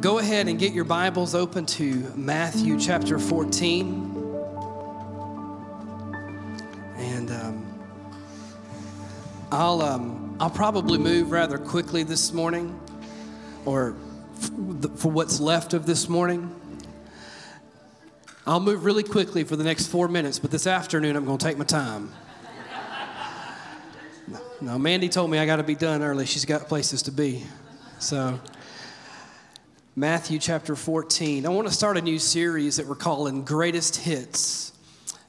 Go ahead and get your Bibles open to Matthew chapter 14. And um, I'll, um, I'll probably move rather quickly this morning, or for what's left of this morning. I'll move really quickly for the next four minutes, but this afternoon I'm going to take my time. No, Mandy told me I got to be done early. She's got places to be. So. Matthew chapter 14. I want to start a new series that we're calling Greatest Hits.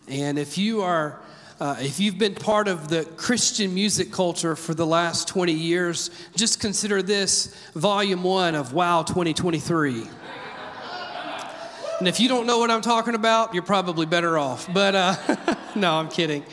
And if you are uh, if you've been part of the Christian music culture for the last 20 years, just consider this volume one of Wow 2023. And if you don't know what I'm talking about, you're probably better off. But uh, no, I'm kidding.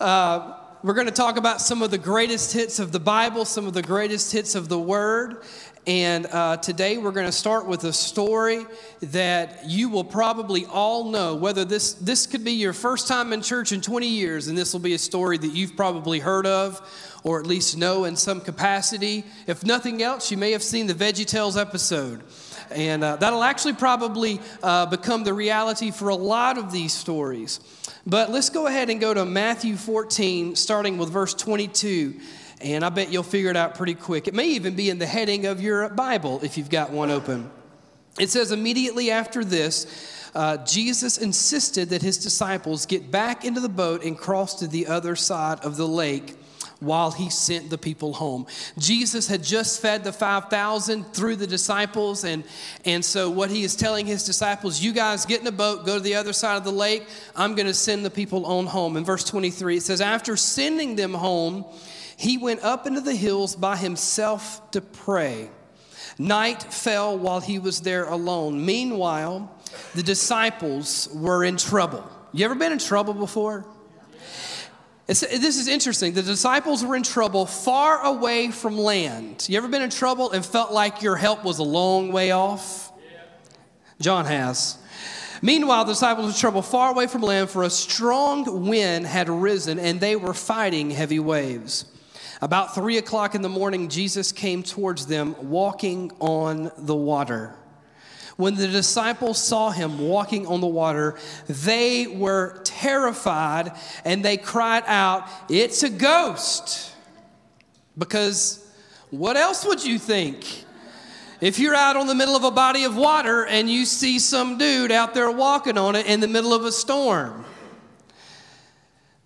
Uh, we're going to talk about some of the greatest hits of the Bible, some of the greatest hits of the Word. And uh, today we're going to start with a story that you will probably all know. Whether this, this could be your first time in church in 20 years, and this will be a story that you've probably heard of or at least know in some capacity. If nothing else, you may have seen the Veggie Tales episode. And uh, that'll actually probably uh, become the reality for a lot of these stories. But let's go ahead and go to Matthew 14, starting with verse 22. And I bet you'll figure it out pretty quick. It may even be in the heading of your Bible if you've got one open. It says, immediately after this, uh, Jesus insisted that his disciples get back into the boat and cross to the other side of the lake while he sent the people home. Jesus had just fed the 5,000 through the disciples, and, and so what he is telling his disciples, you guys get in a boat, go to the other side of the lake. I'm going to send the people on home. In verse 23, it says, After sending them home, he went up into the hills by himself to pray. Night fell while he was there alone. Meanwhile, the disciples were in trouble. You ever been in trouble before? It's, this is interesting. The disciples were in trouble far away from land. You ever been in trouble and felt like your help was a long way off? John has. Meanwhile, the disciples were in trouble far away from land, for a strong wind had risen and they were fighting heavy waves. About three o'clock in the morning, Jesus came towards them walking on the water. When the disciples saw him walking on the water, they were terrified and they cried out, It's a ghost. Because what else would you think? If you're out on the middle of a body of water and you see some dude out there walking on it in the middle of a storm,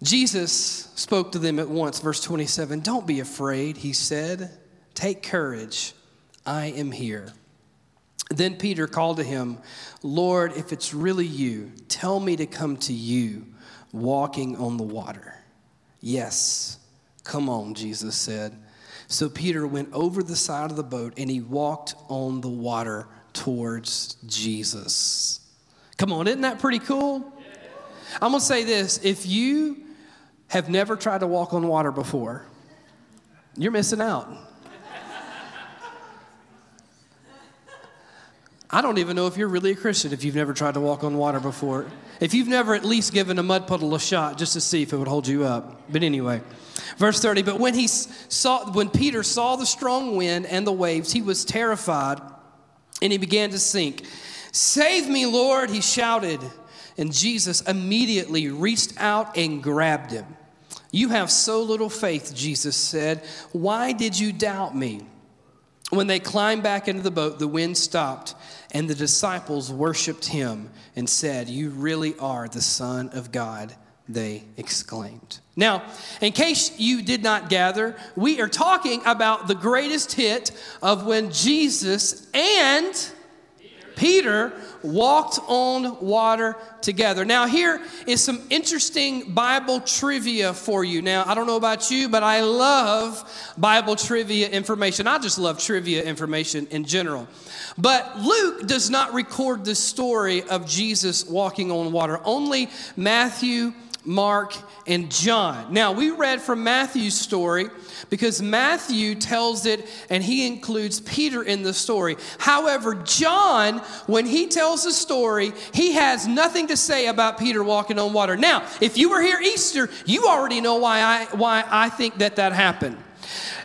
Jesus spoke to them at once. Verse 27 Don't be afraid, he said. Take courage. I am here. Then Peter called to him, Lord, if it's really you, tell me to come to you walking on the water. Yes, come on, Jesus said. So Peter went over the side of the boat and he walked on the water towards Jesus. Come on, isn't that pretty cool? I'm going to say this if you have never tried to walk on water before, you're missing out. I don't even know if you're really a Christian if you've never tried to walk on water before. If you've never at least given a mud puddle a shot just to see if it would hold you up. But anyway, verse 30, but when he saw when Peter saw the strong wind and the waves, he was terrified and he began to sink. Save me, Lord, he shouted. And Jesus immediately reached out and grabbed him. You have so little faith, Jesus said. Why did you doubt me? When they climbed back into the boat, the wind stopped, and the disciples worshiped him and said, You really are the Son of God, they exclaimed. Now, in case you did not gather, we are talking about the greatest hit of when Jesus and Peter walked on water together. Now, here is some interesting Bible trivia for you. Now, I don't know about you, but I love Bible trivia information. I just love trivia information in general. But Luke does not record the story of Jesus walking on water. Only Matthew, Mark, and John. Now, we read from Matthew's story because Matthew tells it and he includes Peter in the story. However, John, when he tells the story, he has nothing to say about Peter walking on water. Now, if you were here Easter, you already know why I, why I think that that happened.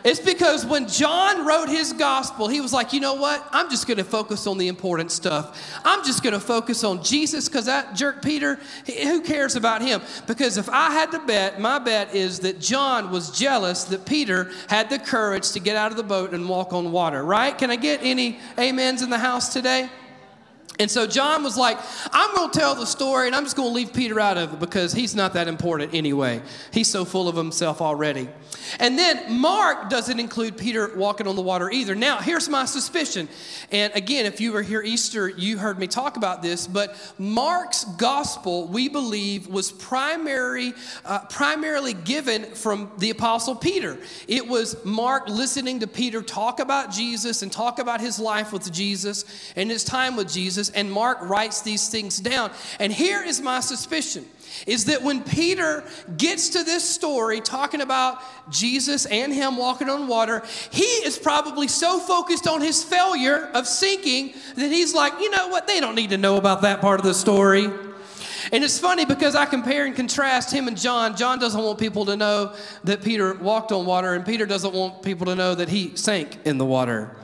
It's because when John wrote his gospel, he was like, you know what? I'm just going to focus on the important stuff. I'm just going to focus on Jesus because that jerk Peter, who cares about him? Because if I had to bet, my bet is that John was jealous that Peter had the courage to get out of the boat and walk on water, right? Can I get any amens in the house today? And so John was like, I'm going to tell the story and I'm just going to leave Peter out of it because he's not that important anyway. He's so full of himself already. And then Mark doesn't include Peter walking on the water either. Now, here's my suspicion. And again, if you were here Easter, you heard me talk about this, but Mark's gospel, we believe, was primary, uh, primarily given from the apostle Peter. It was Mark listening to Peter talk about Jesus and talk about his life with Jesus and his time with Jesus, and Mark writes these things down. And here is my suspicion is that when Peter gets to this story talking about Jesus and him walking on water, he is probably so focused on his failure of sinking that he's like, you know what, they don't need to know about that part of the story. And it's funny because I compare and contrast him and John. John doesn't want people to know that Peter walked on water, and Peter doesn't want people to know that he sank in the water.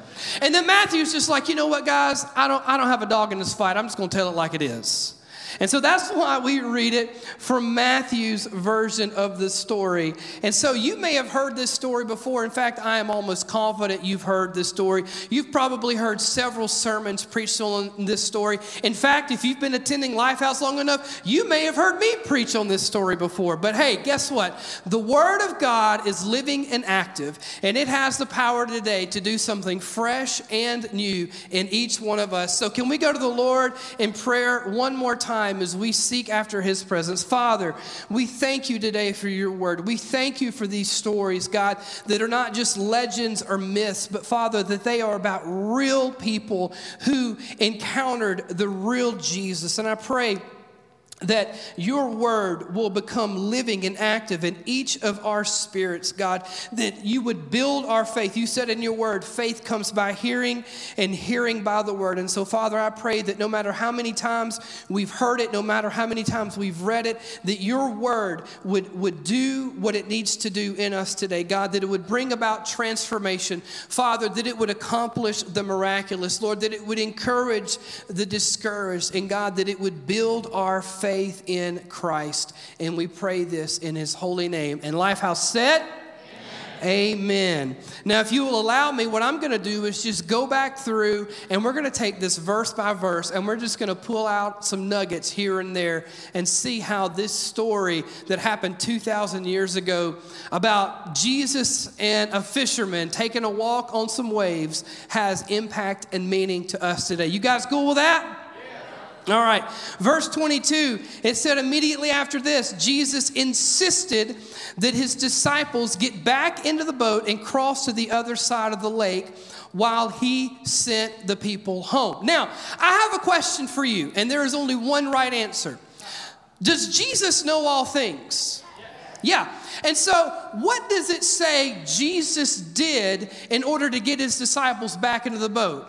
And then Matthew's just like, you know what, guys, I don't, I don't have a dog in this fight. I'm just going to tell it like it is. And so that's why we read it from Matthew's version of the story. And so you may have heard this story before. In fact, I am almost confident you've heard this story. You've probably heard several sermons preached on this story. In fact, if you've been attending Lifehouse long enough, you may have heard me preach on this story before. But hey, guess what? The Word of God is living and active, and it has the power today to do something fresh and new in each one of us. So, can we go to the Lord in prayer one more time? Time as we seek after His presence. Father, we thank you today for your word. We thank you for these stories, God, that are not just legends or myths, but Father, that they are about real people who encountered the real Jesus. And I pray that your word will become living and active in each of our spirits, God, that you would build our faith. You said in your word, faith comes by hearing and hearing by the word. And so, Father, I pray that no matter how many times we've heard it, no matter how many times we've read it, that your word would, would do what it needs to do in us today, God, that it would bring about transformation. Father, that it would accomplish the miraculous, Lord, that it would encourage the discouraged, and God, that it would build our faith faith in Christ. And we pray this in his holy name. And Lifehouse said, Amen. Now, if you will allow me, what I'm going to do is just go back through and we're going to take this verse by verse and we're just going to pull out some nuggets here and there and see how this story that happened 2,000 years ago about Jesus and a fisherman taking a walk on some waves has impact and meaning to us today. You guys cool with that? All right, verse 22, it said immediately after this, Jesus insisted that his disciples get back into the boat and cross to the other side of the lake while he sent the people home. Now, I have a question for you, and there is only one right answer. Does Jesus know all things? Yeah. And so, what does it say Jesus did in order to get his disciples back into the boat?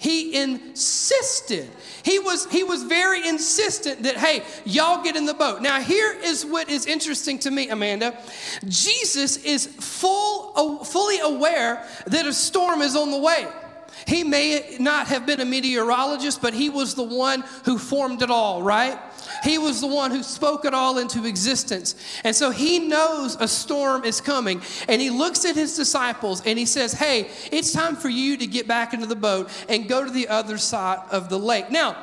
He insisted. He was, he was very insistent that, hey, y'all get in the boat. Now, here is what is interesting to me, Amanda. Jesus is full, fully aware that a storm is on the way. He may not have been a meteorologist, but he was the one who formed it all, right? He was the one who spoke it all into existence. And so he knows a storm is coming. And he looks at his disciples and he says, Hey, it's time for you to get back into the boat and go to the other side of the lake. Now,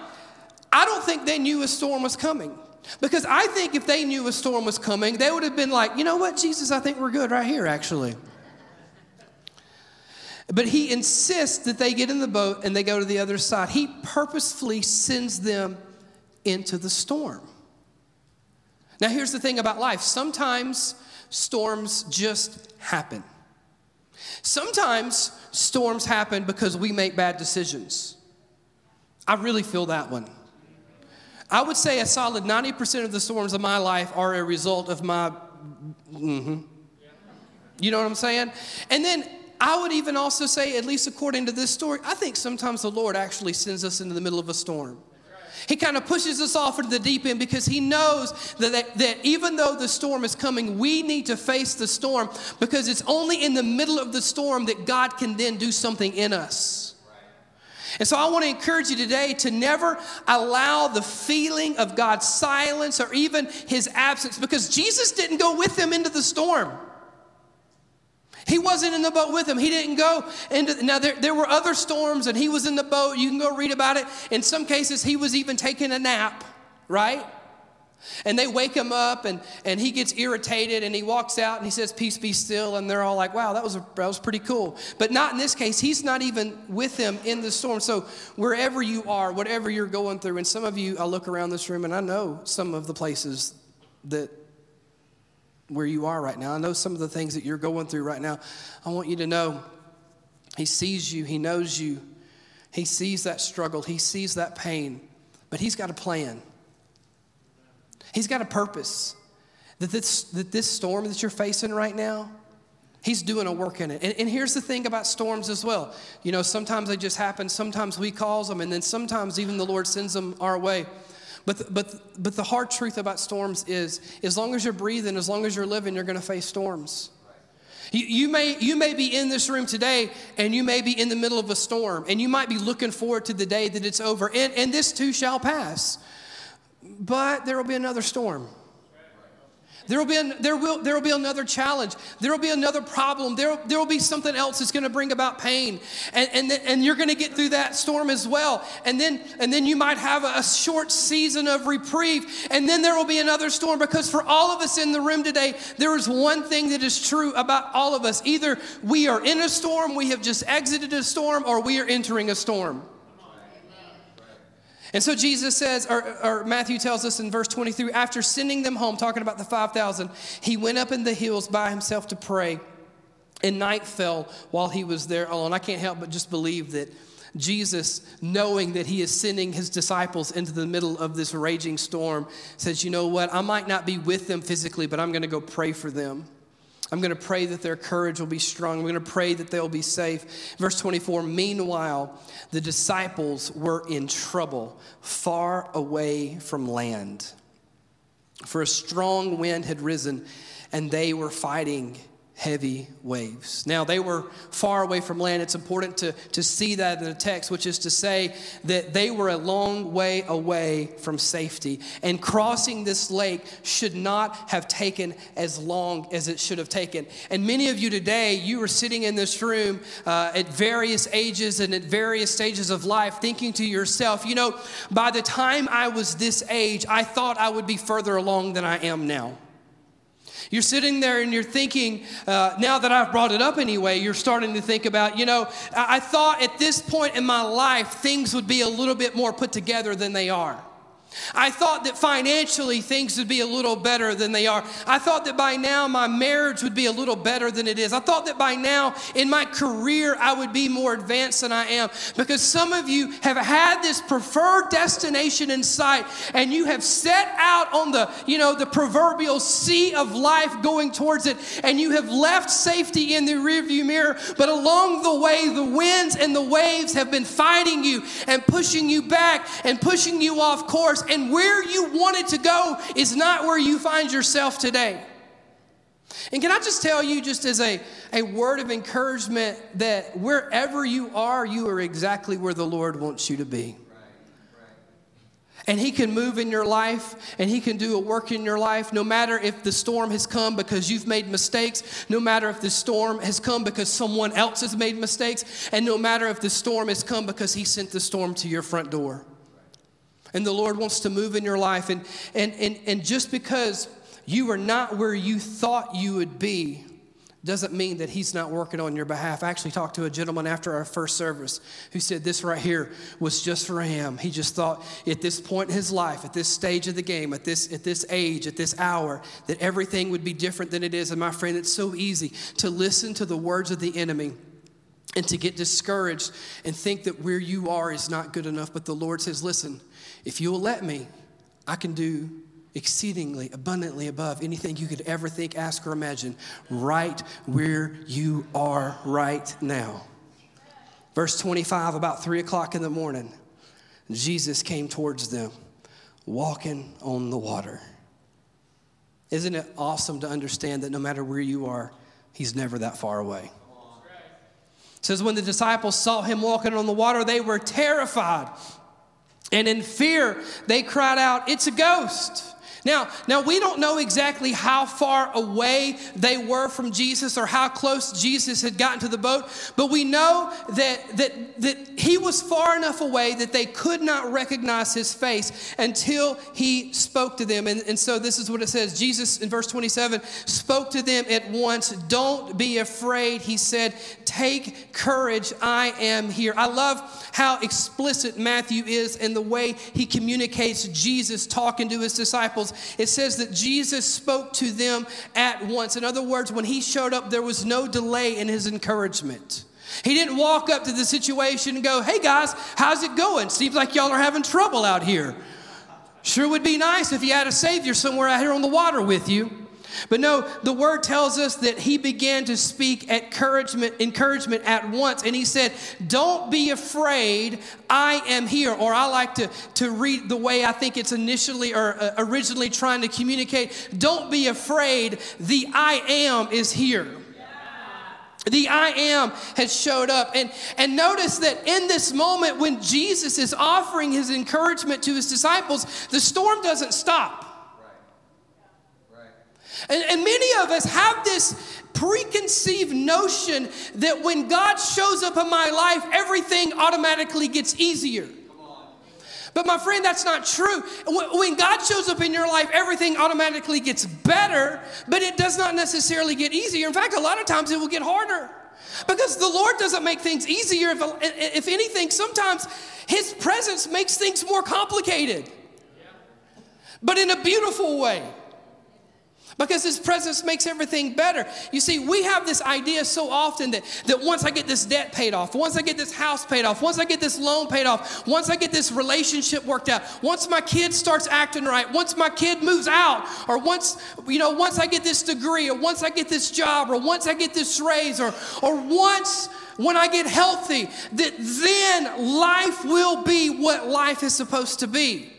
I don't think they knew a storm was coming. Because I think if they knew a storm was coming, they would have been like, you know what, Jesus, I think we're good right here, actually. But he insists that they get in the boat and they go to the other side. He purposefully sends them into the storm. Now, here's the thing about life sometimes storms just happen. Sometimes storms happen because we make bad decisions. I really feel that one. I would say a solid 90% of the storms of my life are a result of my. Mm-hmm. You know what I'm saying? And then I would even also say, at least according to this story, I think sometimes the Lord actually sends us into the middle of a storm. He kind of pushes us off into the deep end because he knows that, that, that, even though the storm is coming, we need to face the storm because it's only in the middle of the storm that God can then do something in us. And so I want to encourage you today to never allow the feeling of God's silence or even his absence because Jesus didn't go with them into the storm. He wasn't in the boat with him. He didn't go into. Now, there, there were other storms, and he was in the boat. You can go read about it. In some cases, he was even taking a nap, right? And they wake him up, and, and he gets irritated, and he walks out and he says, Peace be still. And they're all like, Wow, that was, a, that was pretty cool. But not in this case. He's not even with them in the storm. So, wherever you are, whatever you're going through, and some of you, I look around this room and I know some of the places that where you are right now. I know some of the things that you're going through right now. I want you to know He sees you, He knows you, He sees that struggle, He sees that pain, but He's got a plan. He's got a purpose. That this, that this storm that you're facing right now, He's doing a work in it. And, and, here's the thing about storms as well. You know, sometimes they just happen, sometimes we cause them, and then sometimes even the Lord sends them our way. But, but, but the hard truth about storms is as long as you're breathing, as long as you're living, you're going to face storms. You, you, may, you may be in this room today and you may be in the middle of a storm and you might be looking forward to the day that it's over. And, and this too shall pass. But there will be another storm. There will be, an, there will, there will be another challenge. There will be another problem. There, there will be something else that's going to bring about pain. And, and, and you're going to get through that storm as well. And then, and then you might have a, a short season of reprieve. And then there will be another storm because for all of us in the room today, there is one thing that is true about all of us. Either we are in a storm, we have just exited a storm, or we are entering a storm. And so Jesus says, or, or, Matthew tells us in verse 23, after sending them home, talking about the 5,000, he went up in the hills by himself to pray. And night fell while he was there alone. I can't help but just believe that Jesus, knowing that he is sending his disciples into the middle of this raging storm, says, You know what? I might not be with them physically, but I'm going to go pray for them. I'm going to pray that their courage will be strong. I'm going to pray that they'll be safe. Verse 24 Meanwhile, the disciples were in trouble, far away from land. For a strong wind had risen, and they were fighting heavy waves. Now, they were far away from land. It's important to, to see that in the text, which is to say that they were a long way away from safety. And crossing this lake should not have taken as long as it should have taken. And many of you today, you are sitting in this room uh, at various ages and at various stages of life, thinking to yourself, you know, by the time I was this age, I thought I would be further along than I am now. You're sitting there and you're thinking, uh, now that I've brought it up anyway, you're starting to think about, you know, I, I thought at this point in my life things would be a little bit more put together than they are. I thought that financially things would be a little better than they are. I thought that by now my marriage would be a little better than it is. I thought that by now in my career I would be more advanced than I am because some of you have had this preferred destination in sight and you have set out on the, you know, the proverbial sea of life going towards it and you have left safety in the rearview mirror, but along the way the winds and the waves have been fighting you and pushing you back and pushing you off course and where you wanted to go is not where you find yourself today. And can I just tell you, just as a, a word of encouragement, that wherever you are, you are exactly where the Lord wants you to be. And He can move in your life and He can do a work in your life no matter if the storm has come because you've made mistakes, no matter if the storm has come because someone else has made mistakes, and no matter if the storm has come because He sent the storm to your front door. And the Lord wants to move in your life. And, and, and, and just because you are not where you thought you would be doesn't mean that He's not working on your behalf. I actually talked to a gentleman after our first service who said this right here was just for him. He just thought at this point in his life, at this stage of the game, at this, at this age, at this hour, that everything would be different than it is. And my friend, it's so easy to listen to the words of the enemy and to get discouraged and think that where you are is not good enough. But the Lord says, listen, if you will let me, I can do exceedingly abundantly above anything you could ever think, ask, or imagine, right where you are right now. Verse 25, about three o'clock in the morning, Jesus came towards them, walking on the water. Isn't it awesome to understand that no matter where you are, he's never that far away? It says, when the disciples saw him walking on the water, they were terrified. And in fear, they cried out, It's a ghost. Now, now we don't know exactly how far away they were from Jesus or how close Jesus had gotten to the boat, but we know that, that, that he was far enough away that they could not recognize his face until he spoke to them. And, and so this is what it says Jesus in verse 27 spoke to them at once. Don't be afraid, he said. Take courage, I am here. I love how explicit Matthew is in the way he communicates Jesus talking to his disciples it says that Jesus spoke to them at once. In other words, when he showed up, there was no delay in his encouragement. He didn't walk up to the situation and go, Hey guys, how's it going? Seems like y'all are having trouble out here. Sure would be nice if you had a Savior somewhere out here on the water with you. But no, the word tells us that he began to speak encouragement, encouragement at once. And he said, Don't be afraid, I am here. Or I like to, to read the way I think it's initially or uh, originally trying to communicate. Don't be afraid, the I am is here. The I am has showed up. And, and notice that in this moment, when Jesus is offering his encouragement to his disciples, the storm doesn't stop. And, and many of us have this preconceived notion that when God shows up in my life, everything automatically gets easier. But my friend, that's not true. When God shows up in your life, everything automatically gets better, but it does not necessarily get easier. In fact, a lot of times it will get harder. Because the Lord doesn't make things easier. If, if anything, sometimes His presence makes things more complicated, but in a beautiful way because his presence makes everything better. You see, we have this idea so often that, that once I get this debt paid off, once I get this house paid off, once I get this loan paid off, once I get this relationship worked out, once my kid starts acting right, once my kid moves out, or once, you know, once I get this degree, or once I get this job, or once I get this raise, or, or once when I get healthy, that then life will be what life is supposed to be.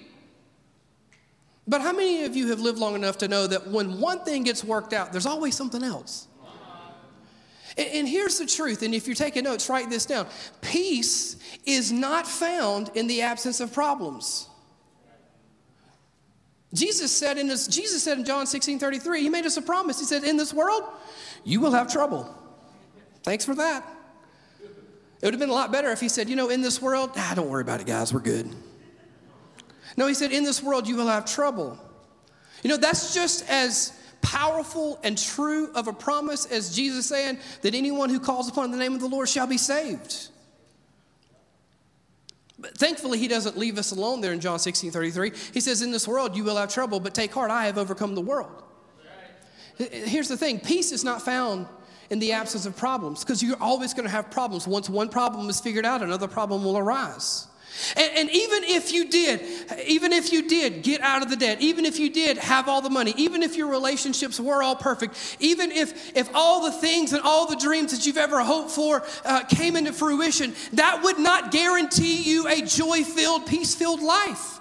But how many of you have lived long enough to know that when one thing gets worked out, there's always something else? And, and here's the truth, and if you're taking notes, write this down. Peace is not found in the absence of problems. Jesus said in this, Jesus said in John 16 33, he made us a promise. He said, In this world, you will have trouble. Thanks for that. It would have been a lot better if he said, You know, in this world, ah, don't worry about it, guys, we're good. No, he said, In this world you will have trouble. You know, that's just as powerful and true of a promise as Jesus saying that anyone who calls upon the name of the Lord shall be saved. But thankfully, he doesn't leave us alone there in John 16 33. He says, In this world you will have trouble, but take heart, I have overcome the world. Here's the thing peace is not found in the absence of problems because you're always going to have problems. Once one problem is figured out, another problem will arise. And, and, even if you did, even if you did get out of the debt, even if you did have all the money, even if your relationships were all perfect, even if, if all the things and all the dreams that you've ever hoped for uh, came into fruition, that would not guarantee you a joy filled, peace filled life.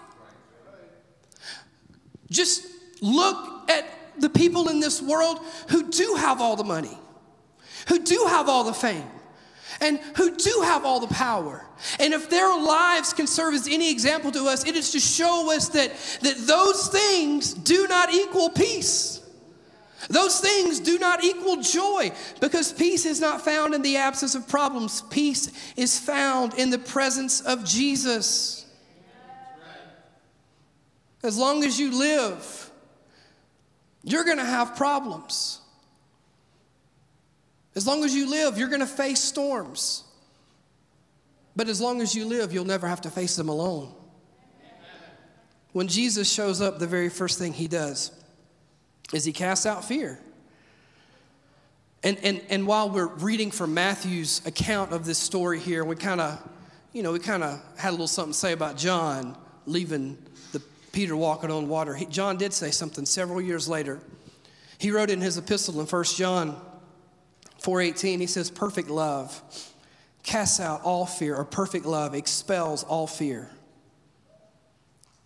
Just look at the people in this world who do have all the money, who do have all the fame and who do have all the power. And if their lives can serve as any example to us, it is to show us that, that those things do not equal peace. Those things do not equal joy because peace is not found in the absence of problems. Peace is found in the presence of Jesus. As long as you live, you're going to have problems. As long as you live, you're going to face storms. But as long as you live, you'll never have to face them alone. When Jesus shows up, the very first thing he does is he casts out fear. And, and, and while we're reading from Matthew's account of this story here, we kind of, you know, we kind of had a little something to say about John leaving the Peter walking on water. He, John did say something several years later. He wrote in his epistle in 1 John 418, he says, Perfect love casts out all fear, or perfect love expels all fear.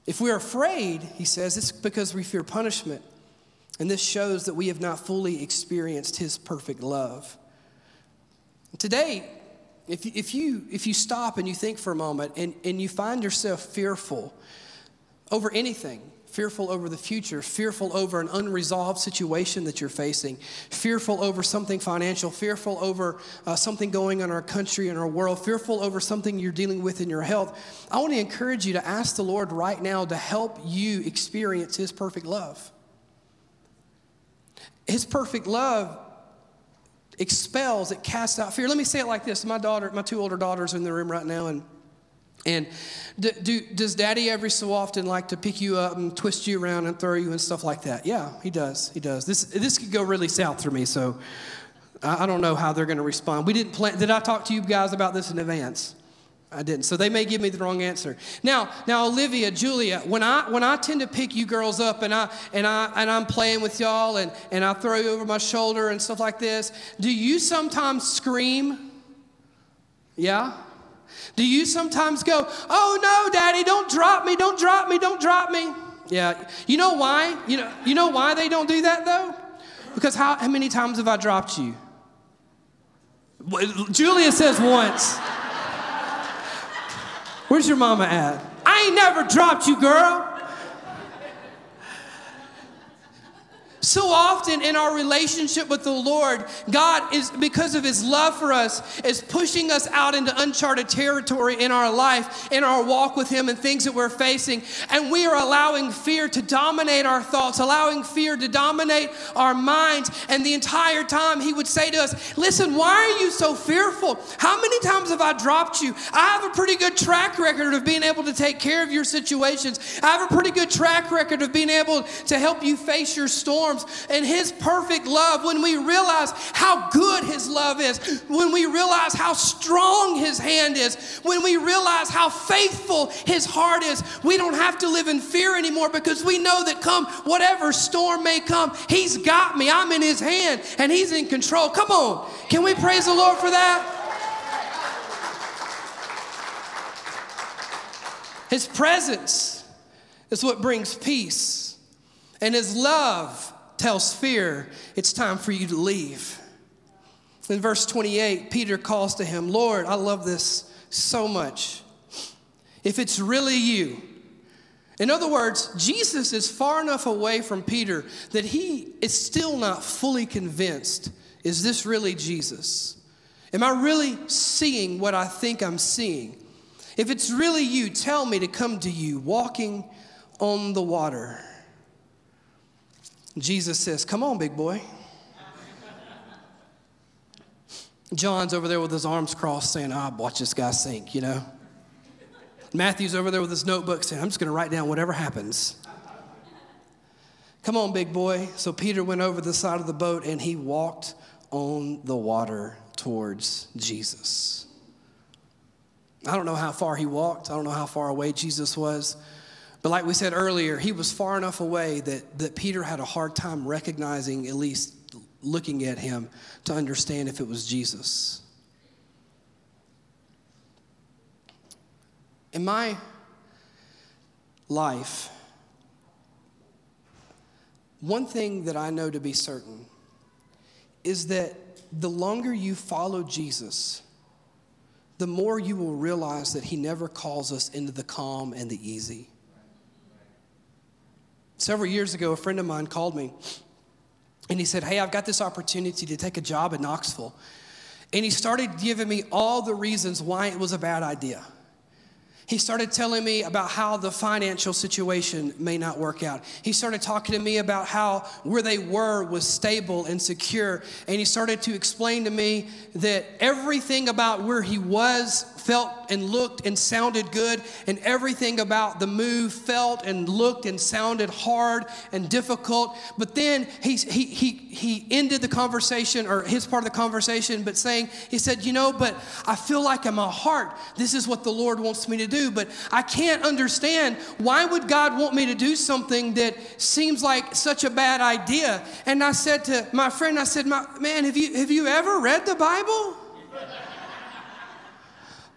If we're afraid, he says, it's because we fear punishment. And this shows that we have not fully experienced his perfect love. Today, if, if, you, if you stop and you think for a moment and, and you find yourself fearful over anything, fearful over the future, fearful over an unresolved situation that you're facing, fearful over something financial, fearful over uh, something going on in our country and our world, fearful over something you're dealing with in your health, I want to encourage you to ask the Lord right now to help you experience His perfect love. His perfect love expels, it casts out fear. Let me say it like this. My daughter, my two older daughters are in the room right now, and and do, do, does daddy every so often like to pick you up and twist you around and throw you and stuff like that? Yeah, he does. He does. This, this could go really south for me, so I, I don't know how they're going to respond. We didn't plan. Did I talk to you guys about this in advance? I didn't. So they may give me the wrong answer. Now, now Olivia, Julia, when I when I tend to pick you girls up and I and I and I'm playing with y'all and, and I throw you over my shoulder and stuff like this, do you sometimes scream? Yeah? Do you sometimes go, oh no, daddy, don't drop me, don't drop me, don't drop me? Yeah. You know why? You know, you know why they don't do that though? Because how, how many times have I dropped you? Julia says once. Where's your mama at? I ain't never dropped you, girl. So in our relationship with the Lord, God is, because of His love for us, is pushing us out into uncharted territory in our life, in our walk with Him, and things that we're facing. And we are allowing fear to dominate our thoughts, allowing fear to dominate our minds. And the entire time, He would say to us, Listen, why are you so fearful? How many times have I dropped you? I have a pretty good track record of being able to take care of your situations, I have a pretty good track record of being able to help you face your storms and His perfect love, when we realize how good His love is, when we realize how strong His hand is, when we realize how faithful His heart is, we don't have to live in fear anymore because we know that come whatever storm may come, He's got me. I'm in His hand and He's in control. Come on. Can we praise the Lord for that? His presence is what brings peace, and His love tells fear, it's time for you to leave. In verse 28, Peter calls to him, Lord, I love this so much. If it's really you, in other words, Jesus is far enough away from Peter that he is still not fully convinced is this really Jesus? Am I really seeing what I think I'm seeing? If it's really you, tell me to come to you walking on the water. Jesus says, Come on, big boy. John's over there with his arms crossed saying, Ah, oh, watch this guy sink, you know. Matthew's over there with his notebook saying, I'm just going to write down whatever happens. Come on, big boy. So Peter went over the side of the boat and he walked on the water towards Jesus. I don't know how far he walked, I don't know how far away Jesus was. But like we said earlier, he was far enough away that, that Peter had a hard time recognizing, at least looking at him, to understand if it was Jesus. In my life, one thing that I know to be certain is that the longer you follow Jesus, the more you will realize that he never calls us into the calm and the easy. Several years ago, a friend of mine called me and he said, Hey, I've got this opportunity to take a job in Knoxville. And he started giving me all the reasons why it was a bad idea. He started telling me about how the financial situation may not work out. He started talking to me about how where they were was stable and secure. And he started to explain to me that everything about where he was felt and looked and sounded good, and everything about the move felt and looked and sounded hard and difficult. But then he, he, he, he ended the conversation, or his part of the conversation, but saying, he said, You know, but I feel like in my heart, this is what the Lord wants me to do, but I can't understand why would God want me to do something that seems like such a bad idea? And I said to my friend, I said, Man, have you, have you ever read the Bible?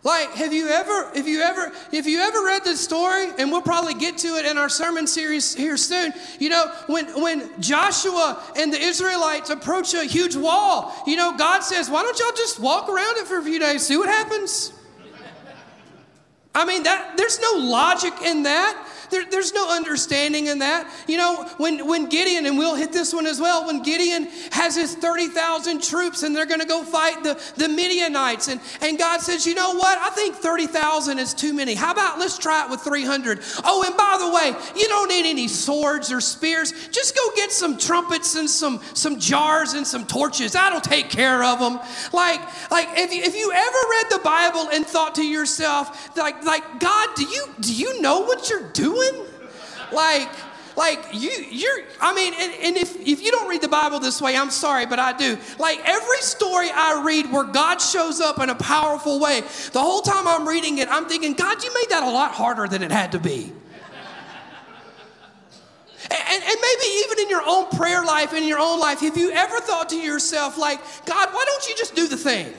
Like, have you ever, if you ever, if you ever read this story, and we'll probably get to it in our sermon series here soon. You know, when when Joshua and the Israelites approach a huge wall, you know, God says, "Why don't y'all just walk around it for a few days, see what happens?" I mean, that there's no logic in that. There, there's no understanding in that. You know, when, when Gideon, and we'll hit this one as well, when Gideon has his 30,000 troops and they're going to go fight the, the Midianites, and, and God says, you know what? I think 30,000 is too many. How about let's try it with 300? Oh, and by the way, you don't need any swords or spears. Just go get some trumpets and some, some jars and some torches. That'll take care of them. Like, like if, you, if you ever read the Bible and thought to yourself, like, like God, do you, do you know what you're doing? Doing? Like, like you you're i mean and, and, if, if you don't read the bible this way i'm sorry but i do. Like every story i read where god shows up in a powerful way the whole time i'm reading it i'm thinking god you made that a lot harder than it had to be. And, and, maybe even in your own prayer life in your own life have you ever thought to yourself like god why don't you just do the thing?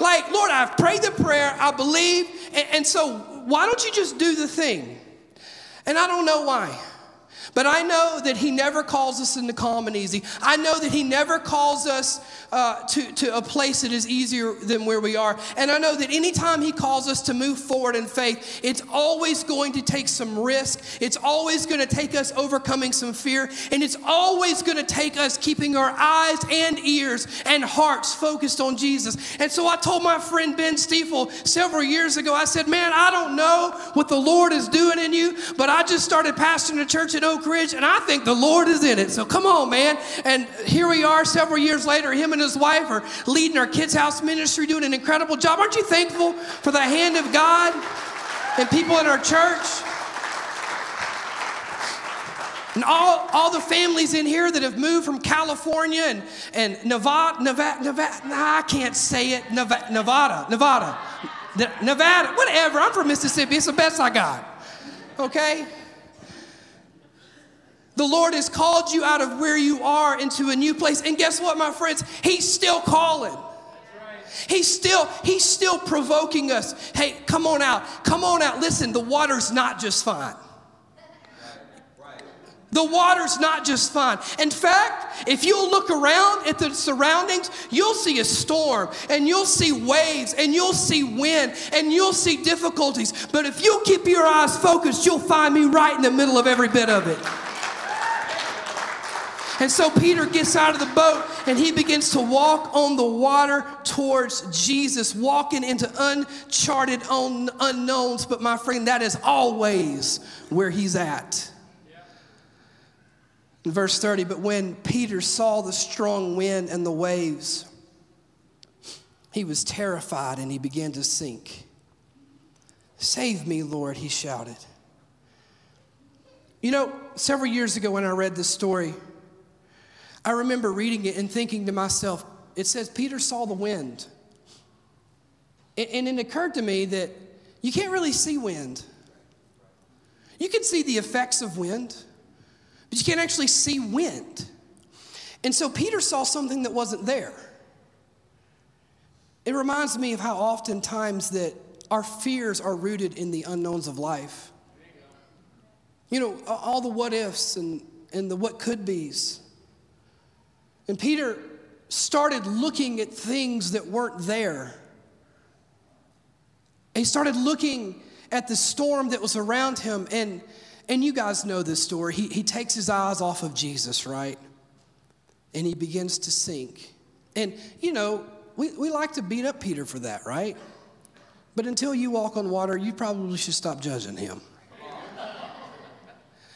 Like lord i've prayed the prayer i believe and, and so why don't you just do the thing? And I don't know why. But I know that He never calls us into calm and easy. I know that He never calls us uh, to, to a place that is easier than where we are. And I know that anytime He calls us to move forward in faith, it's always going to take some risk. It's always going to take us overcoming some fear. And it's always going to take us keeping our eyes and ears and hearts focused on Jesus. And so I told my friend Ben Stiefel several years ago, I said, Man, I don't know what the Lord is doing in you, but I just started pastoring a church at Oak Ridge, and I think the Lord is in it. So come on, man. And here we are several years later, him and his wife are leading our kids' house ministry, doing an incredible job. Aren't you thankful for the hand of God and people in our church? And all, all the families in here that have moved from California and, and Nevada, Nevada, Nevada, nah, I can't say it, Nevada, Nevada, Nevada, Nevada, whatever. I'm from Mississippi. It's the best I got. Okay? The Lord has called you out of where you are into a new place. And guess what, my friends? He's still calling. He's still, he's still provoking us. Hey, come on out. Come on out. Listen, the water's not just fine. The water's not just fine. In fact, if you look around at the surroundings, you'll see a storm and you'll see waves and you'll see wind and you'll see difficulties. But if you keep your eyes focused, you'll find me right in the middle of every bit of it. And so Peter gets out of the boat and he begins to walk on the water towards Jesus, walking into uncharted un- unknowns. But my friend, that is always where he's at. In verse 30, but when Peter saw the strong wind and the waves, he was terrified and he began to sink. Save me, Lord, he shouted. You know, several years ago when I read this story, I remember reading it and thinking to myself, it says Peter saw the wind. And it occurred to me that you can't really see wind. You can see the effects of wind, but you can't actually see wind. And so Peter saw something that wasn't there. It reminds me of how oftentimes that our fears are rooted in the unknowns of life. You know, all the what ifs and, and the what could be's. And Peter started looking at things that weren't there. He started looking at the storm that was around him. And, and you guys know this story. He, he takes his eyes off of Jesus, right? And he begins to sink. And, you know, we, we like to beat up Peter for that, right? But until you walk on water, you probably should stop judging him.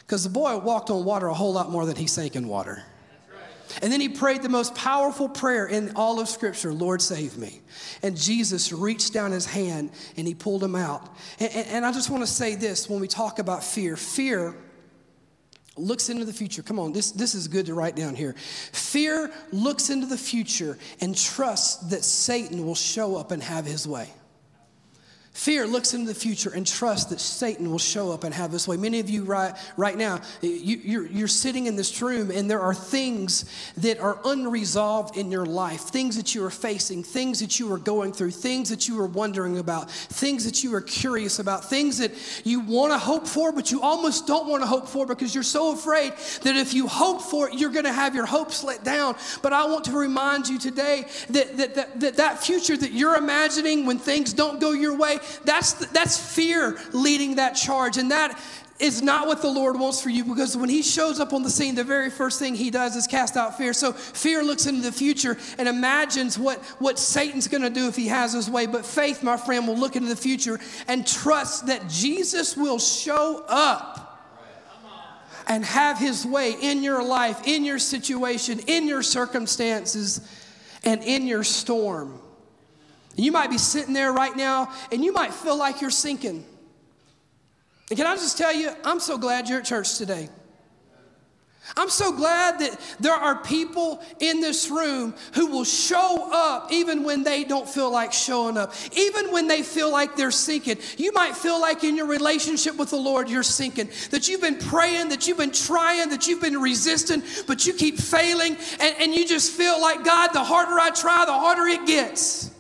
Because the boy walked on water a whole lot more than he sank in water. And then he prayed the most powerful prayer in all of Scripture Lord, save me. And Jesus reached down his hand and he pulled him out. And, and, and I just want to say this when we talk about fear fear looks into the future. Come on, this, this is good to write down here. Fear looks into the future and trusts that Satan will show up and have his way. Fear looks into the future and trusts that Satan will show up and have this way. Many of you right, right now, you, you're, you're sitting in this room and there are things that are unresolved in your life, things that you are facing, things that you are going through, things that you are wondering about, things that you are curious about, things that you want to hope for, but you almost don't want to hope for because you're so afraid that if you hope for it, you're going to have your hopes let down. But I want to remind you today that that, that, that, that future that you're imagining when things don't go your way, that's, that's fear leading that charge. And that is not what the Lord wants for you because when He shows up on the scene, the very first thing He does is cast out fear. So fear looks into the future and imagines what, what Satan's going to do if he has his way. But faith, my friend, will look into the future and trust that Jesus will show up and have His way in your life, in your situation, in your circumstances, and in your storm. You might be sitting there right now and you might feel like you're sinking. And can I just tell you, I'm so glad you're at church today. I'm so glad that there are people in this room who will show up even when they don't feel like showing up, even when they feel like they're sinking. You might feel like in your relationship with the Lord, you're sinking, that you've been praying, that you've been trying, that you've been resisting, but you keep failing, and, and you just feel like, God, the harder I try, the harder it gets.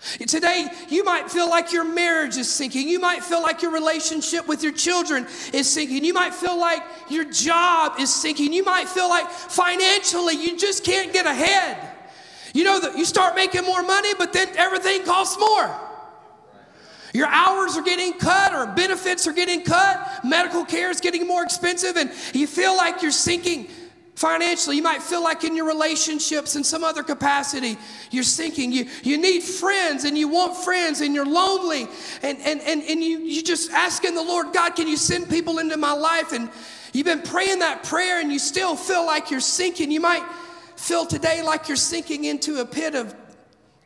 Today, you might feel like your marriage is sinking. You might feel like your relationship with your children is sinking. You might feel like your job is sinking. You might feel like financially you just can't get ahead. You know that you start making more money, but then everything costs more. Your hours are getting cut, or benefits are getting cut, medical care is getting more expensive, and you feel like you're sinking Financially, you might feel like in your relationships in some other capacity, you're sinking. You, you need friends and you want friends and you're lonely. And, and, and, and you, you just asking the Lord, God, can you send people into my life? And you've been praying that prayer and you still feel like you're sinking. You might feel today like you're sinking into a pit of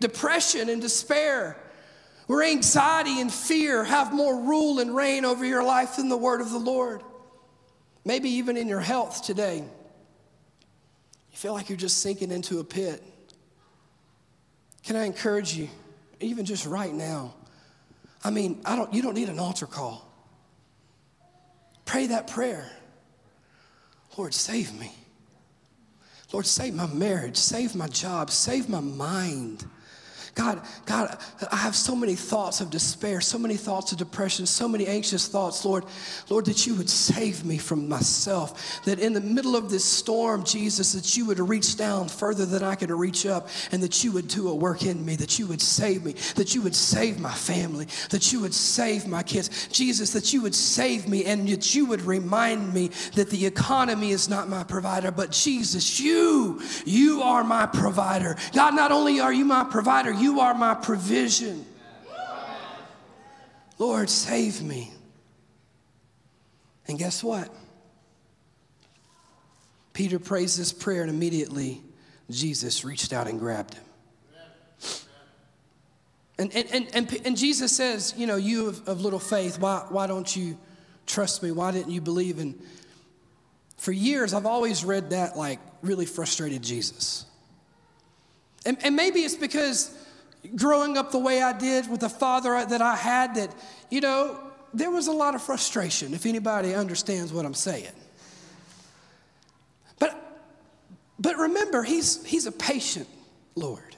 depression and despair where anxiety and fear have more rule and reign over your life than the word of the Lord. Maybe even in your health today. Feel like you're just sinking into a pit. Can I encourage you, even just right now? I mean, I don't, you don't need an altar call. Pray that prayer. Lord, save me. Lord, save my marriage, save my job, save my mind. God, God, I have so many thoughts of despair, so many thoughts of depression, so many anxious thoughts, Lord. Lord, that you would save me from myself. That in the middle of this storm, Jesus, that you would reach down further than I could reach up, and that you would do a work in me, that you would save me, that you would save my family, that you would save my kids. Jesus, that you would save me, and that you would remind me that the economy is not my provider, but Jesus, you, you are my provider. God, not only are you my provider, you are my provision. Lord, save me. And guess what? Peter prays this prayer, and immediately Jesus reached out and grabbed him. And, and, and, and, and Jesus says, You know, you of, of little faith, why, why don't you trust me? Why didn't you believe? And for years, I've always read that like really frustrated Jesus. And, and maybe it's because growing up the way I did with the father that I had, that, you know, there was a lot of frustration, if anybody understands what I'm saying. But, but remember, he's, he's a patient Lord.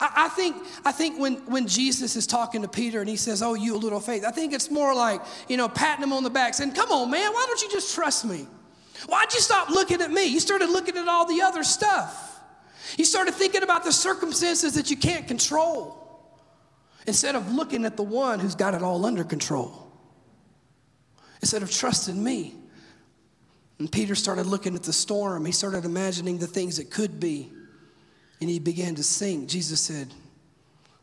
I, I, think, I think when, when Jesus is talking to Peter and he says, Oh, you little faith, I think it's more like, you know, patting him on the back, saying, Come on, man, why don't you just trust me? Why'd you stop looking at me? You started looking at all the other stuff. You started thinking about the circumstances that you can't control instead of looking at the one who's got it all under control. Instead of trusting me. And Peter started looking at the storm. He started imagining the things that could be. And he began to sink. Jesus said,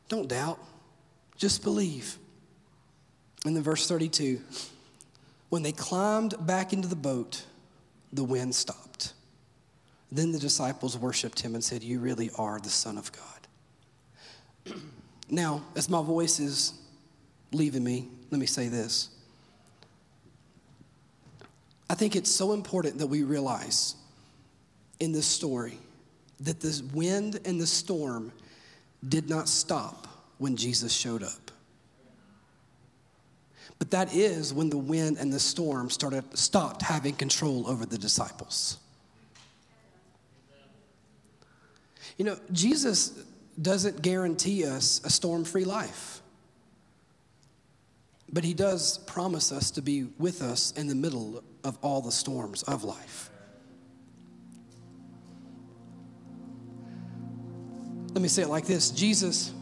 Don't doubt, just believe. And then, verse 32 when they climbed back into the boat, the wind stopped. Then the disciples worshiped him and said, You really are the Son of God. now, as my voice is leaving me, let me say this. I think it's so important that we realize in this story that the wind and the storm did not stop when Jesus showed up. But that is when the wind and the storm started, stopped having control over the disciples. You know, Jesus doesn't guarantee us a storm free life, but he does promise us to be with us in the middle of all the storms of life. Let me say it like this Jesus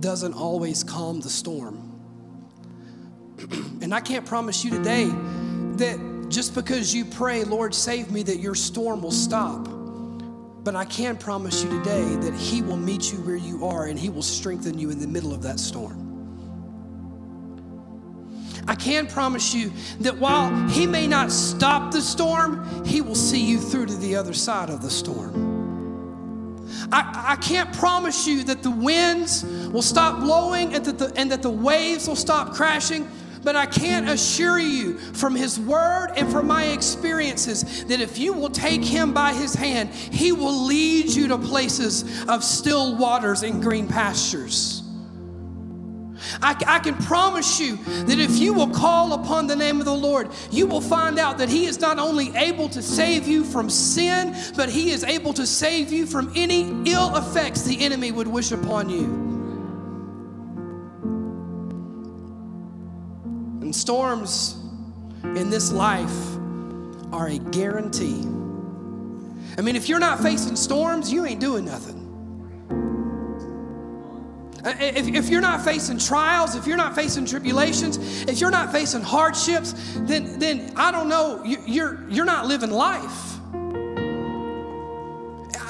doesn't always calm the storm. and I can't promise you today that just because you pray, Lord, save me, that your storm will stop. But I can promise you today that He will meet you where you are and He will strengthen you in the middle of that storm. I can promise you that while He may not stop the storm, He will see you through to the other side of the storm. I, I can't promise you that the winds will stop blowing and that the, and that the waves will stop crashing. But I can't assure you from His Word and from my experiences that if you will take Him by His hand, He will lead you to places of still waters and green pastures. I, I, can promise you that if you will call upon the name of the Lord, you will find out that He is not only able to save you from sin, but He is able to save you from any ill effects the enemy would wish upon you. Storms in this life are a guarantee. I mean, if you're not facing storms, you ain't doing nothing. If, if you're not facing trials, if you're not facing tribulations, if you're not facing hardships, then, then I don't know, you, you're, you're not living life.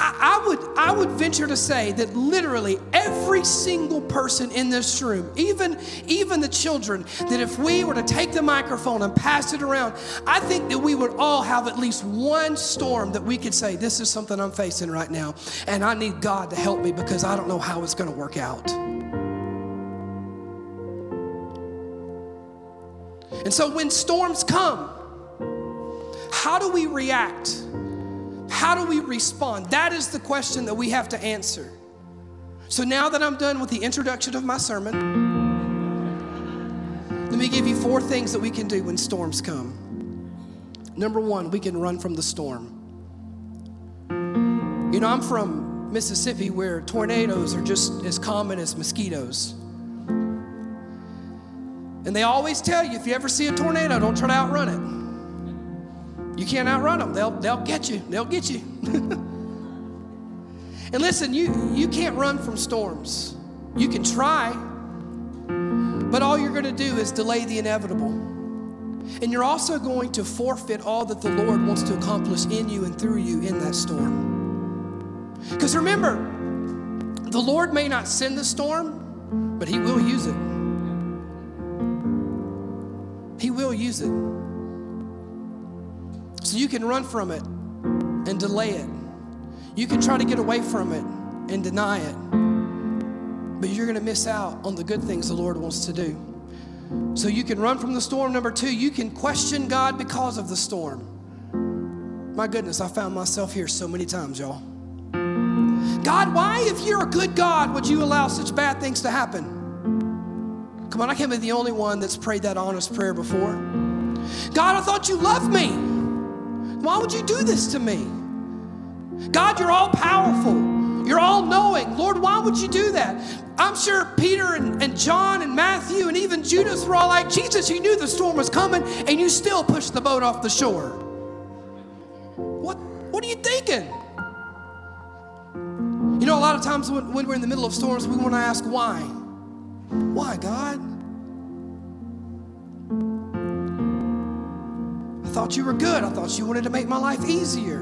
I, would, I would venture to say that literally every single person in this room, even, even the children, that if we were to take the microphone and pass it around, I think that we would all have at least one storm that we could say, This is something I'm facing right now, and I need God to help me because I don't know how it's going to work out. And so when storms come, how do we react? How do we respond? That is the question that we have to answer. So now that I'm done with the introduction of my sermon, let me give you four things that we can do when storms come. Number one, we can run from the storm. You know, I'm from Mississippi where tornadoes are just as common as mosquitoes. And they always tell you if you ever see a tornado, don't try to outrun it. You can't outrun them. They'll, they'll get you. They'll get you. and listen, you, you can't run from storms. You can try, but all you're going to do is delay the inevitable. And you're also going to forfeit all that the Lord wants to accomplish in you and through you in that storm. Because remember, the Lord may not send the storm, but He will use it. He will use it. So you can run from it and delay it. You can try to get away from it and deny it. But you're going to miss out on the good things the Lord wants to do. So you can run from the storm. Number two, you can question God because of the storm. My goodness, I found myself here so many times, y'all. God, why, if you're a good God, would you allow such bad things to happen? Come on, I can't be the only one that's prayed that honest prayer before. God, I thought you loved me. Why would you do this to me? God, you're all powerful. You're all knowing. Lord, why would you do that? I'm sure Peter and, and John and Matthew and even Judas were all like, Jesus, you knew the storm was coming and you still pushed the boat off the shore. What, what are you thinking? You know, a lot of times when, when we're in the middle of storms, we want to ask why. Why, God? Thought you were good. I thought you wanted to make my life easier.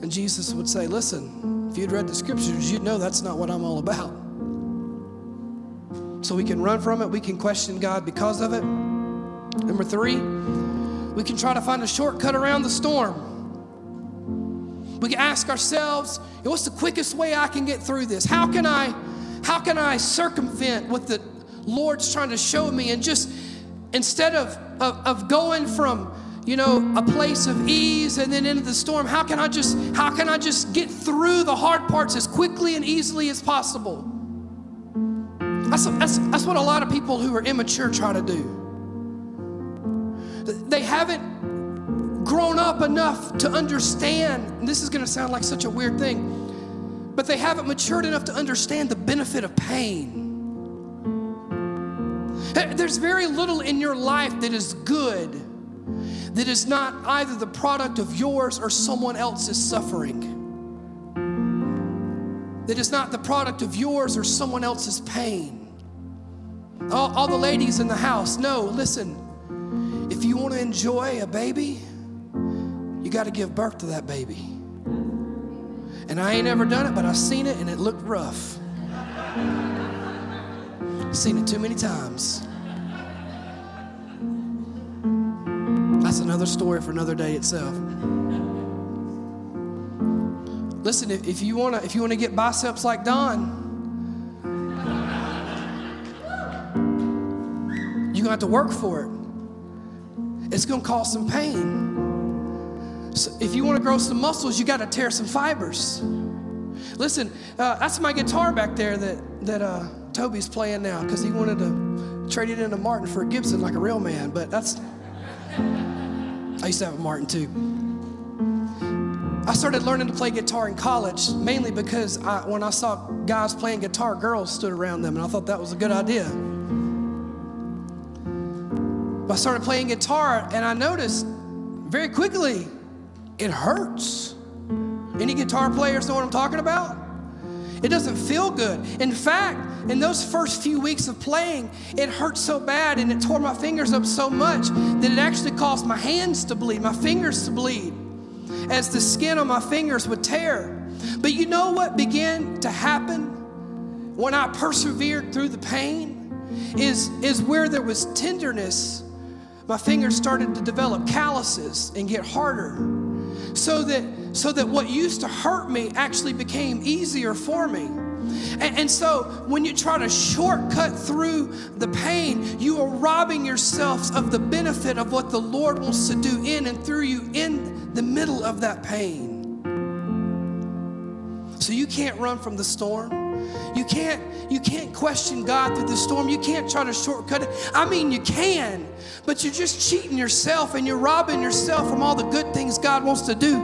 And Jesus would say, Listen, if you'd read the scriptures, you'd know that's not what I'm all about. So we can run from it, we can question God because of it. Number three, we can try to find a shortcut around the storm. We can ask ourselves, what's the quickest way I can get through this? How can I how can I circumvent what the Lord's trying to show me and just instead of, of, of going from you know a place of ease and then into the storm how can i just how can i just get through the hard parts as quickly and easily as possible That's, that's, that's what a lot of people who are immature try to do. They haven't grown up enough to understand, this is going to sound like such a weird thing, but they haven't matured enough to understand the benefit of pain. There's very little in your life that is good that is not either the product of yours or someone else's suffering. That is not the product of yours or someone else's pain. All, all the ladies in the house, no, listen, if you want to enjoy a baby, you got to give birth to that baby. And I ain't ever done it, but I've seen it and it looked rough. Seen it too many times. That's another story for another day itself. Listen, if, you wanna if you wanna get biceps like Don, you're gonna have to work for it. It's gonna cause some pain. So if you wanna grow some muscles, you gotta tear some fibers. Listen, uh, that's my guitar back there that that uh, Toby's playing now because he wanted to trade it into Martin for a Gibson like a real man. But that's I used to have a Martin too. I started learning to play guitar in college mainly because I, when I saw guys playing guitar, girls stood around them, and I thought that was a good idea. But I started playing guitar, and I noticed very quickly it hurts. Any guitar players know what I'm talking about? It doesn't feel good. In fact, in those first few weeks of playing, it hurt so bad and it tore my fingers up so much that it actually caused my hands to bleed, my fingers to bleed, as the skin on my fingers would tear. But you know what began to happen when I persevered through the pain? Is, is where there was tenderness, my fingers started to develop calluses and get harder. So that, so that what used to hurt me actually became easier for me. And, and, so when you try to shortcut through the pain, you are robbing yourselves of the benefit of what the Lord wants to do in and through you in the middle of that pain. So you can't run from the storm. You can't you can't question God through the storm. You can't try to shortcut it. I mean you can, but you're just cheating yourself and you're robbing yourself from all the good things God wants to do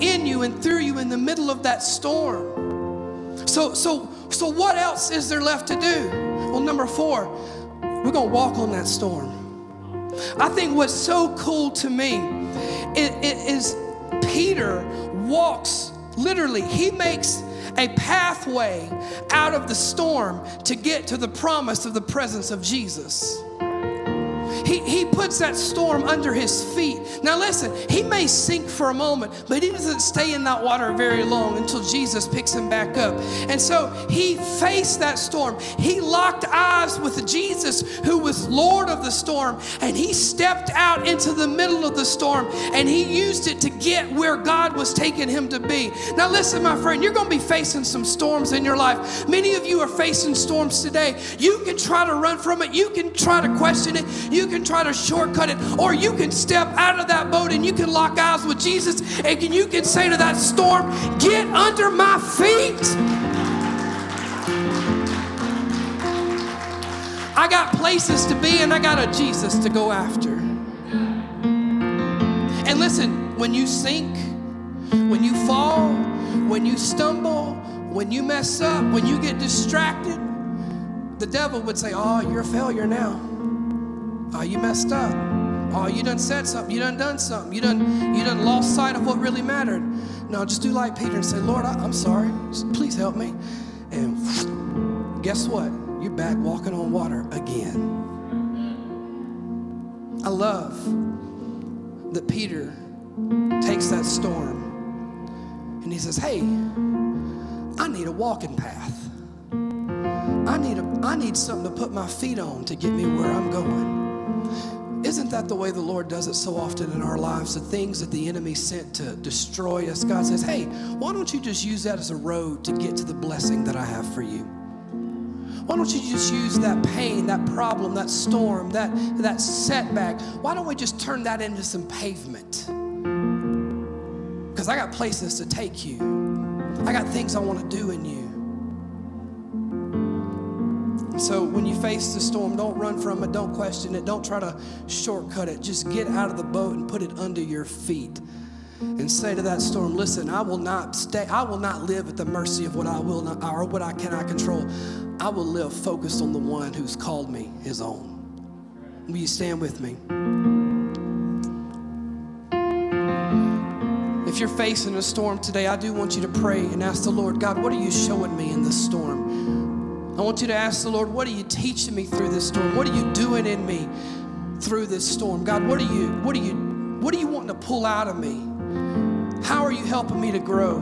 in you and through you in the middle of that storm. So, so, so what else is there left to do? Well, number four, we're gonna walk on that storm. I think what's so cool to me is Peter walks literally, he makes a pathway out of the storm to get to the promise of the presence of Jesus. He, he puts that storm under his feet. Now, listen, he may sink for a moment, but he doesn't stay in that water very long until Jesus picks him back up. And so he faced that storm. He locked eyes with Jesus, who was Lord of the storm, and he stepped out into the middle of the storm and he used it to get where God was taking him to be. Now, listen, my friend, you're going to be facing some storms in your life. Many of you are facing storms today. You can try to run from it, you can try to question it, you can try to shortcut it, or you can step out of that boat and you can lock eyes with Jesus and you can say to that storm, Get under my feet. I got places to be and I got a Jesus to go after. And listen, when you sink, when you fall, when you stumble, when you mess up, when you get distracted, the devil would say, Oh, you're a failure now. Oh, you messed up. Oh, you done said something. You done done something. You done you done lost sight of what really mattered. No, just do like Peter and say, Lord, I, am sorry. Please help me. And guess what? You're back walking on water again. I love that Peter takes that storm and he says, Hey, I need a walking path. I need, a, I need something to put my feet on to get me where I'm going. Isn't that the way the Lord does it so often in our lives? The things that the enemy sent to destroy us, God says, hey, why don't you just use that as a road to get to the blessing that I have for you? Why don't you just use that pain, that problem, that storm, that, that setback? Why don't we just turn that into some pavement? Because I got places to take you, I got things I want to do in you. So when you face the storm, don't run from it, don't question it, don't try to shortcut it. Just get out of the boat and put it under your feet. And say to that storm, listen, I will not stay, I will not live at the mercy of what I will not or what I cannot control. I will live focused on the one who's called me his own. Will you stand with me? If you're facing a storm today, I do want you to pray and ask the Lord, God, what are you showing me in this storm? I want you to ask the Lord, what are you teaching me through this storm? What are you doing in me through this storm? God, what are you, what are you, what are you wanting to pull out of me? How are you helping me to grow?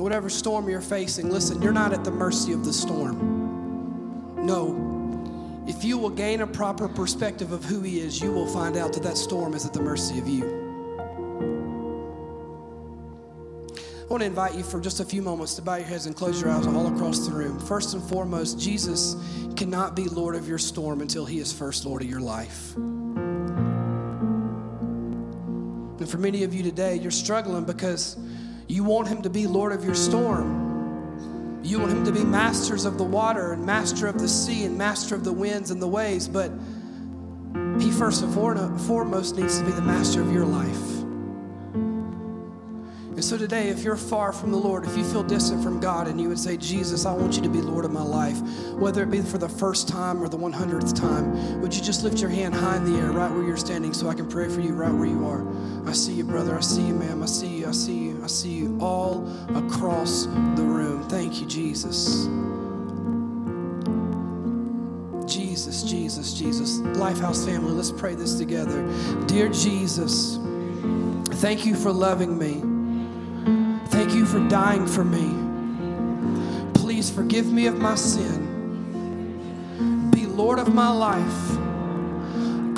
Whatever storm you're facing, listen, you're not at the mercy of the storm. No, if you will gain a proper perspective of who He is, you will find out that that storm is at the mercy of you. I want to invite you for just a few moments to bow your heads and close your eyes all across the room. First and foremost, Jesus cannot be Lord of your storm until He is first Lord of your life. And for many of you today, you're struggling because you want Him to be Lord of your storm. You want Him to be masters of the water and master of the sea and master of the winds and the waves, but He first and foremost needs to be the master of your life. And so today, if you're far from the Lord, if you feel distant from God, and you would say, Jesus, I want you to be Lord of my life, whether it be for the first time or the 100th time, would you just lift your hand high in the air right where you're standing so I can pray for you right where you are? I see you, brother. I see you, ma'am. I see you. I see you. I see you all across the room. Thank you, Jesus. Jesus, Jesus, Jesus. Lifehouse family, let's pray this together. Dear Jesus, thank you for loving me. You for dying for me. Please forgive me of my sin. Be Lord of my life.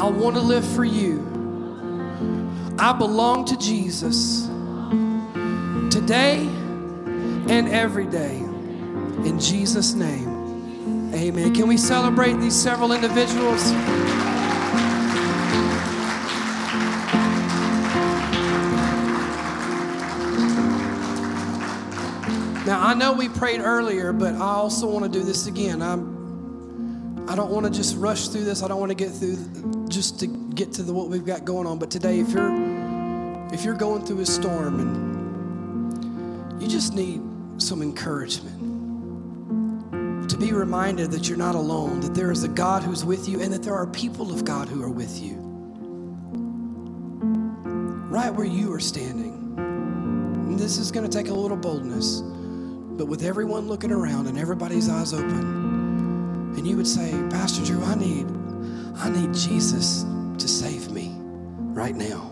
I want to live for you. I belong to Jesus today and every day. In Jesus' name, amen. Can we celebrate these several individuals? Now, I know we prayed earlier, but I also want to do this again. I'm, I don't want to just rush through this. I don't want to get through just to get to the, what we've got going on. But today, if you're if you're going through a storm and you just need some encouragement, to be reminded that you're not alone, that there is a God who's with you, and that there are people of God who are with you, right where you are standing. And this is going to take a little boldness. But with everyone looking around and everybody's eyes open, and you would say, Pastor Drew, I need, I need Jesus to save me right now.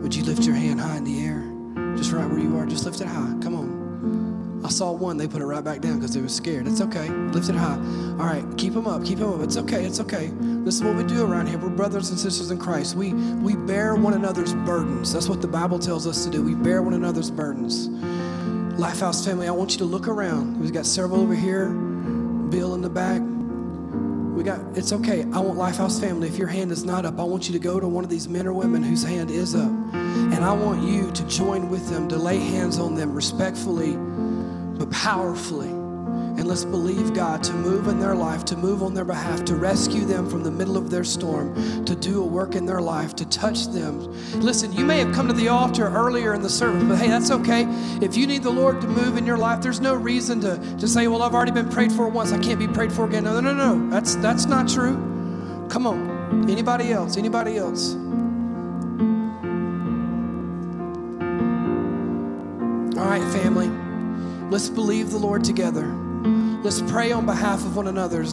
Would you lift your hand high in the air? Just right where you are. Just lift it high. Come on. I saw one, they put it right back down because they were scared. It's okay. Lift it high. All right, keep them up. Keep them up. It's okay. It's okay. This is what we do around here. We're brothers and sisters in Christ. We we bear one another's burdens. That's what the Bible tells us to do. We bear one another's burdens. Lifehouse family, I want you to look around. We've got several over here, Bill in the back. We got, it's okay. I want Lifehouse family. If your hand is not up, I want you to go to one of these men or women whose hand is up. And I want you to join with them, to lay hands on them respectfully, but powerfully. And let's believe God to move in their life, to move on their behalf, to rescue them from the middle of their storm, to do a work in their life, to touch them. Listen, you may have come to the altar earlier in the service, but hey, that's okay. If you need the Lord to move in your life, there's no reason to, to say, well, I've already been prayed for once. I can't be prayed for again. No, no, no, no. That's, that's not true. Come on. Anybody else? Anybody else? All right, family. Let's believe the Lord together. Let's pray on behalf of one another.